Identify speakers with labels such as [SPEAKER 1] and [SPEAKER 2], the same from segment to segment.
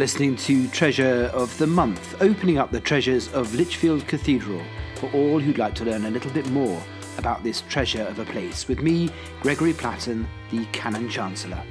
[SPEAKER 1] listening to Treasure of the Month, opening up the treasures of Lichfield Cathedral for all who'd like to learn a little bit more about this treasure of a place. With me, Gregory Platten, the Canon Chancellor.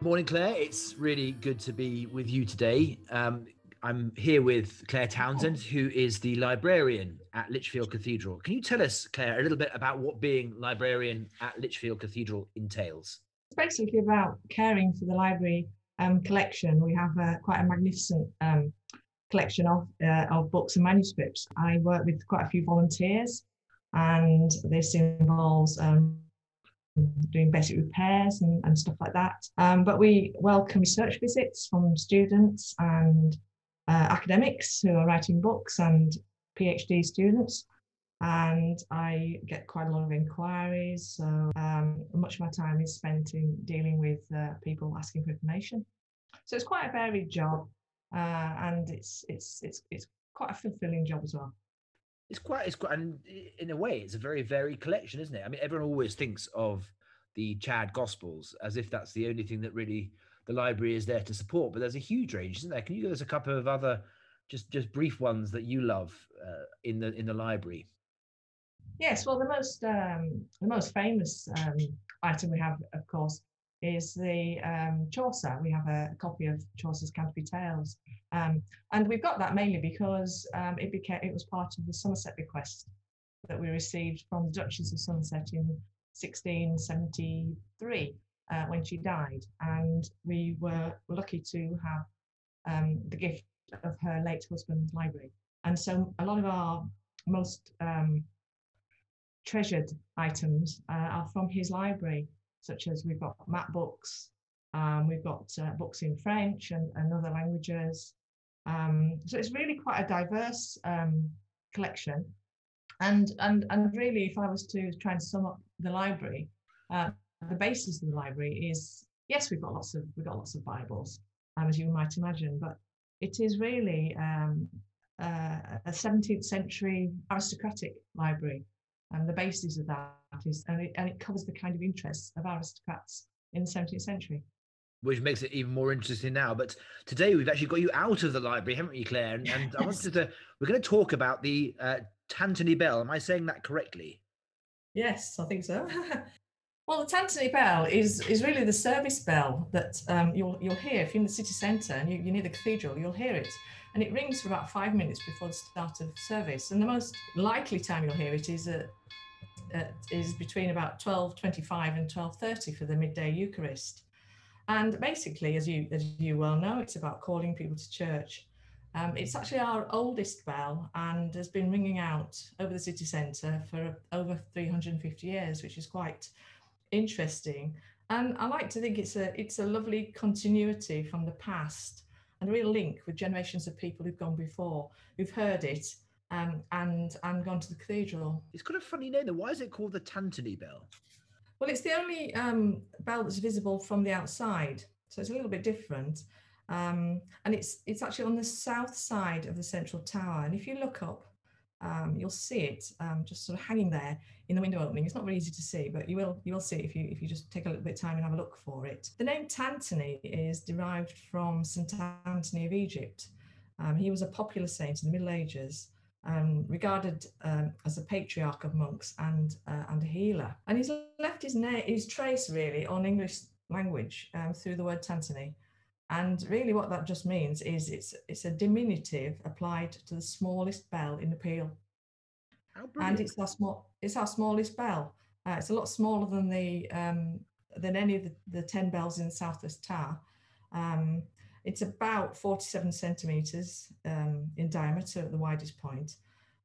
[SPEAKER 1] Morning, Claire. It's really good to be with you today. Um, I'm here with Claire Townsend, who is the librarian at Lichfield Cathedral. Can you tell us, Claire, a little bit about what being librarian at Lichfield Cathedral entails?
[SPEAKER 2] It's basically about caring for the library um, collection. We have uh, quite a magnificent um, collection of, uh, of books and manuscripts. I work with quite a few volunteers, and this involves um, doing basic repairs and, and stuff like that. Um, but we welcome research visits from students and uh, academics who are writing books and PhD students. And I get quite a lot of inquiries. So um, much of my time is spent in dealing with uh, people asking for information. So it's quite a varied job, uh, and it's it's it's it's quite a fulfilling job as well.
[SPEAKER 1] It's quite it's quite and in a way it's a very varied collection, isn't it? I mean, everyone always thinks of the Chad Gospels as if that's the only thing that really the library is there to support. But there's a huge range, isn't there? Can you give us a couple of other, just just brief ones that you love uh, in the in the library?
[SPEAKER 2] Yes, well, the most um, the most famous um, item we have, of course, is the um, Chaucer. We have a, copy of Chaucer's Canterbury Tales, um, and we've got that mainly because um, it became it was part of the Somerset bequest that we received from the Duchess of Somerset in 1673 uh, when she died. And we were lucky to have um, the gift of her late husband's library. And so a lot of our most um, treasured items uh, are from his library, such as we've got map books, um, we've got uh, books in French and, and other languages. Um, so it's really quite a diverse um, collection. And, and, and really, if I was to try and sum up the library, uh, the basis of the library is yes, we've got lots of we've got lots of Bibles, um, as you might imagine, but it is really um, uh, a 17th century aristocratic library, and the basis of that is and it, and it covers the kind of interests of aristocrats in the 17th century
[SPEAKER 1] which makes it even more interesting now. But today we've actually got you out of the library, haven't we, Claire? And, and I wanted to, we're going to talk about the uh, Tantony Bell. Am I saying that correctly?
[SPEAKER 2] Yes, I think so. Well, the Tantony bell is is really the service bell that um, you'll you'll hear if you're in the city centre and you, are near the cathedral. You'll hear it, and it rings for about five minutes before the start of service. And the most likely time you'll hear it is is between about twelve twenty-five and twelve thirty for the midday Eucharist. And basically, as you as you well know, it's about calling people to church. Um, it's actually our oldest bell and has been ringing out over the city centre for over 350 years, which is quite interesting. And I like to think it's a it's a lovely continuity from the past and a real link with generations of people who've gone before, who've heard it um, and and gone to the cathedral.
[SPEAKER 1] It's got a funny name. though. Why is it called the Tantony Bell?
[SPEAKER 2] Well, it's the only um, bell that's visible from the outside, so it's a little bit different. Um, and it's it's actually on the south side of the central tower. And if you look up um, you'll see it um, just sort of hanging there in the window opening. It's not very easy to see, but you will you will see if you if you just take a little bit of time and have a look for it. The name Tantony is derived from St Anthony of Egypt. Um, he was a popular saint in the Middle Ages, um, regarded um, as a patriarch of monks and uh, and a healer. And he's left his name his trace really on English language um, through the word Tantony. And really, what that just means is it's it's a diminutive applied to the smallest bell in the peal. and it's our small it's our smallest bell. Uh, it's a lot smaller than the um, than any of the, the ten bells in the southwest tower. Um, it's about 47 centimeters um, in diameter at the widest point. point,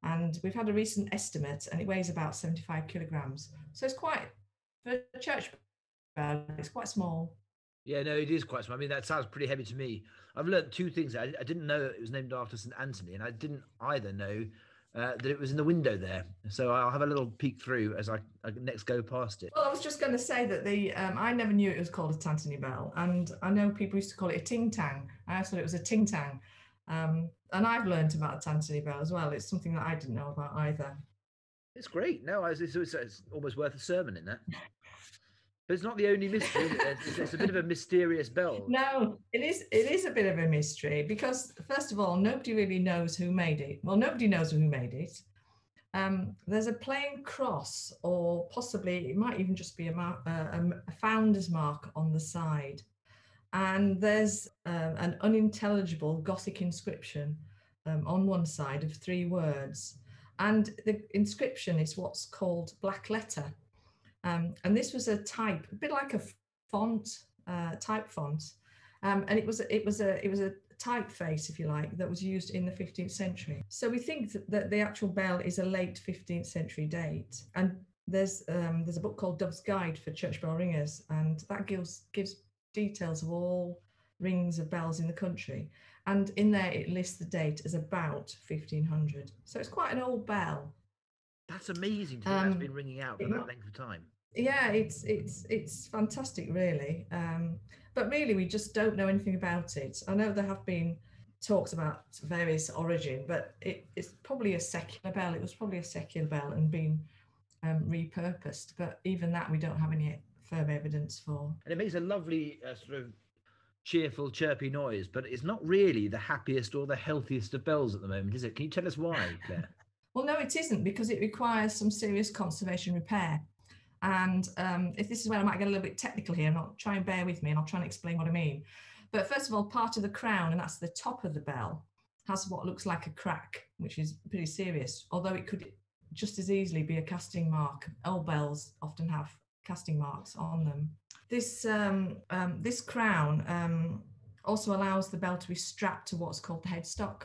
[SPEAKER 2] and we've had a recent estimate, and it weighs about 75 kilograms. So it's quite for a church bell. It's quite small.
[SPEAKER 1] Yeah, no, it is quite small. I mean, that sounds pretty heavy to me. I've learned two things. I, I didn't know it was named after St. Anthony, and I didn't either know uh, that it was in the window there. So I'll have a little peek through as I, I next go past it.
[SPEAKER 2] Well, I was just going to say that the um, I never knew it was called a Tantony Bell, and I know people used to call it a ting tang. I thought it was a ting tang, um, and I've learned about a Tantony Bell as well. It's something that I didn't know about either.
[SPEAKER 1] It's great. No, it's, it's, it's almost worth a sermon in that. But it's not the only mystery. It's, it's, a bit of a mysterious bell.
[SPEAKER 2] No, it is. It is a bit of a mystery because, first of all, nobody really knows who made it. Well, nobody knows who made it. Um, there's a plain cross, or possibly it might even just be a, uh, a founder's mark on the side. And there's um, an unintelligible Gothic inscription um, on one side of three words. And the inscription is what's called black letter. Um, and this was a type, a bit like a font, uh, type font. Um, and it was it was a it was a typeface, if you like, that was used in the 15th century. So we think that, the actual bell is a late 15th century date. And there's um, there's a book called Dove's Guide for Church Bell Ringers, and that gives gives details of all rings of bells in the country. And in there, it lists the date as about 1500. So it's quite an old bell.
[SPEAKER 1] That's amazing to think um, that's been ringing out for that length of time.
[SPEAKER 2] Yeah, it's it's it's fantastic, really. Um, but really, we just don't know anything about it. I know there have been talks about various origin, but it, it's probably a secular bell. It was probably a secular bell and been um, repurposed. But even that, we don't have any firm evidence for.
[SPEAKER 1] And it makes a lovely uh, sort of cheerful, chirpy noise, but it's not really the happiest or the healthiest of bells at the moment, is it? Can you tell us why, Claire?
[SPEAKER 2] well, no, it isn't because it requires some serious conservation repair. And um, if this is where I might get a little bit technical here, and I'll try and bear with me and I'll try and explain what I mean. But first of all, part of the crown, and that's the top of the bell, has what looks like a crack, which is pretty serious, although it could just as easily be a casting mark. Old bells often have casting marks on them. This, um, um, this crown um, also allows the bell to be strapped to what's called the headstock.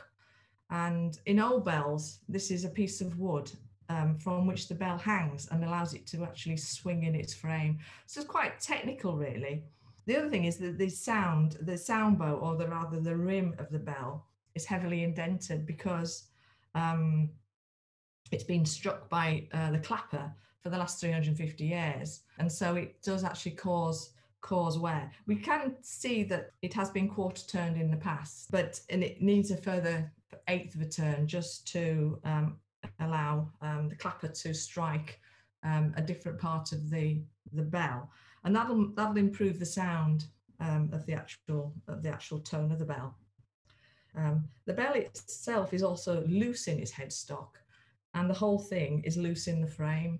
[SPEAKER 2] And in old bells, this is a piece of wood um, from which the bell hangs and allows it to actually swing in its frame. So it's quite technical, really. The other thing is that the sound, the sound bow, or the rather the rim of the bell, is heavily indented because um, it's been struck by uh, the clapper for the last 350 years, and so it does actually cause cause wear. We can see that it has been quarter turned in the past, but and it needs a further eighth of a turn just to um, allow um, the clapper to strike um, a different part of the the bell, and that'll that'll improve the sound um, of the actual of the actual tone of the bell. Um, the bell itself is also loose in its headstock, and the whole thing is loose in the frame.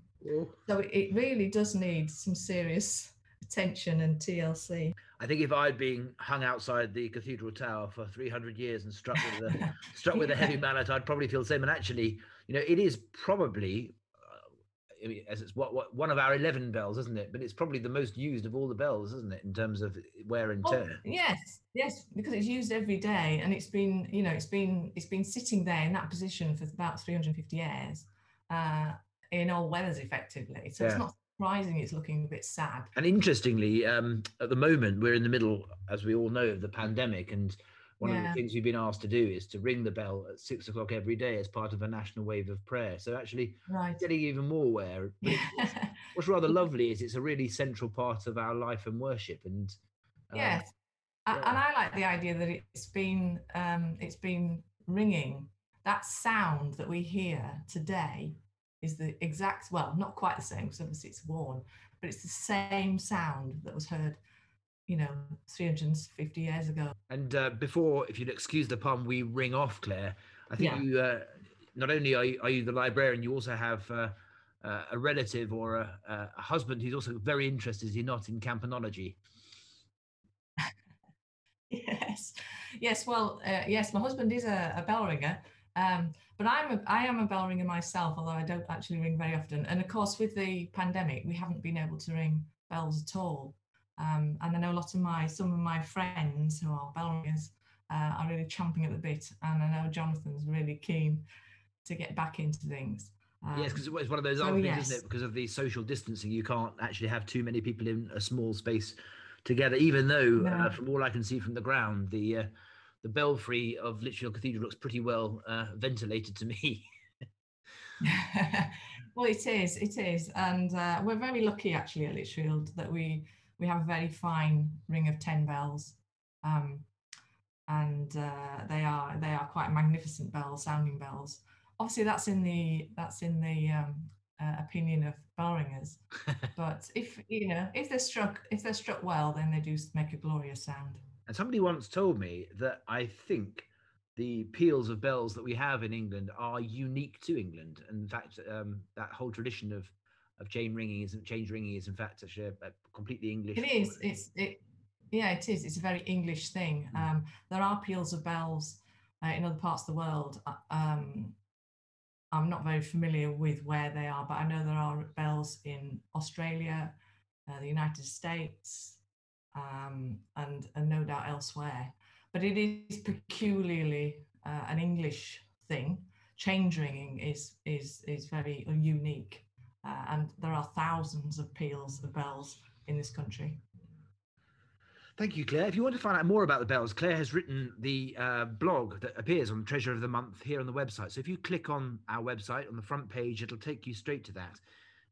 [SPEAKER 2] So it, really does need some serious attention and TLC.
[SPEAKER 1] I think if I'd been hung outside the cathedral tower for 300 years and struck with a struck with a heavy mallet, I'd probably feel the same. And actually, you know, it is probably uh, I mean, as it's what, what one of our 11 bells, isn't it? But it's probably the most used of all the bells, isn't it, in terms of wear and oh, tear?
[SPEAKER 2] Oh, yes, yes, because it's used every day, and it's been, you know, it's been it's been sitting there in that position for about 350 years. Uh, in all weathers effectively. So yeah. it's not surprising it's looking a bit sad.
[SPEAKER 1] And interestingly, um, at the moment, we're in the middle, as we all know, of the pandemic. And one yeah. of the things we've been asked to do is to ring the bell at six o'clock every day as part of a national wave of prayer. So actually, right. getting even more aware. what's rather lovely is it's a really central part of our life and worship. And
[SPEAKER 2] uh, yes, yeah. and I like the idea that it's been um, it's been ringing. That sound that we hear today is the exact well not quite the same because obviously it's worn but it's the same sound that was heard you know 350 years ago
[SPEAKER 1] and uh, before if you'd excuse the pun we ring off claire i think yeah. you uh, not only are you, are you, the librarian you also have uh, uh a relative or a, a, husband who's also very interested is he not in campanology
[SPEAKER 2] yes yes well uh, yes my husband is a, a bell ringer um, but I'm a, I am a bell ringer myself, although I don't actually ring very often. And of course, with the pandemic, we haven't been able to ring bells at all. Um, and I know a lot of my some of my friends who are bell ringers uh, are really champing at the bit, and I know Jonathan's really keen to get back into things.
[SPEAKER 1] Um, yes, because it's one of those so other things, yes. isn't it? Because of the social distancing, you can't actually have too many people in a small space together. Even though, no. uh, from all I can see from the ground, the uh, the belfry of Lichfield Cathedral looks pretty well uh, ventilated to me.
[SPEAKER 2] well, it is, it is, and uh, we're very lucky actually at Lichfield that we we have a very fine ring of ten bells, um, and uh, they are they are quite magnificent bells, sounding bells. Obviously, that's in the that's in the um, uh, opinion of bell ringers. but if you know if they're struck if they're struck well, then they do make a glorious sound.
[SPEAKER 1] And somebody once told me that I think the peals of bells that we have in England are unique to England. And in fact, um, that whole tradition of of change ringing isn't change ringing is in fact a, a completely English.
[SPEAKER 2] It is. It's it. Yeah, it is. It's a very English thing. Hmm. Um, there are peals of bells uh, in other parts of the world. Uh, um, I'm not very familiar with where they are, but I know there are bells in Australia, uh, the United States, um, and, and no doubt elsewhere. But it is peculiarly uh, an English thing. Change ringing is is is very unique, uh, and there are thousands of peals of bells in this country.
[SPEAKER 1] Thank you, Claire. If you want to find out more about the bells, Claire has written the uh, blog that appears on Treasure of the Month here on the website. So if you click on our website on the front page, it'll take you straight to that.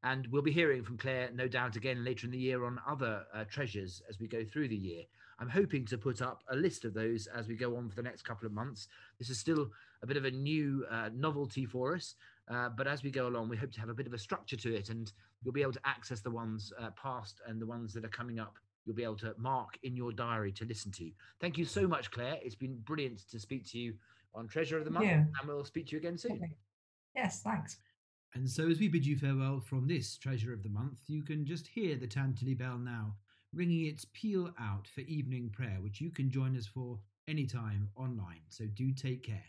[SPEAKER 1] And we'll be hearing from Claire, no doubt, again later in the year on other uh, treasures as we go through the year. I'm hoping to put up a list of those as we go on for the next couple of months. This is still a bit of a new uh, novelty for us, uh, but as we go along, we hope to have a bit of a structure to it, and you'll be able to access the ones uh, past and the ones that are coming up you'll be able to mark in your diary to listen to. Thank you so much, Claire. It's been brilliant to speak to you on Treasure of the Month, and we'll speak to you again soon. Okay.
[SPEAKER 2] Yes, thanks.
[SPEAKER 3] And so, as we bid you farewell from this Treasure of the Month, you can just hear the Tantony bell now, ringing its peal out for evening prayer, which you can join us for anytime online. So, do take care.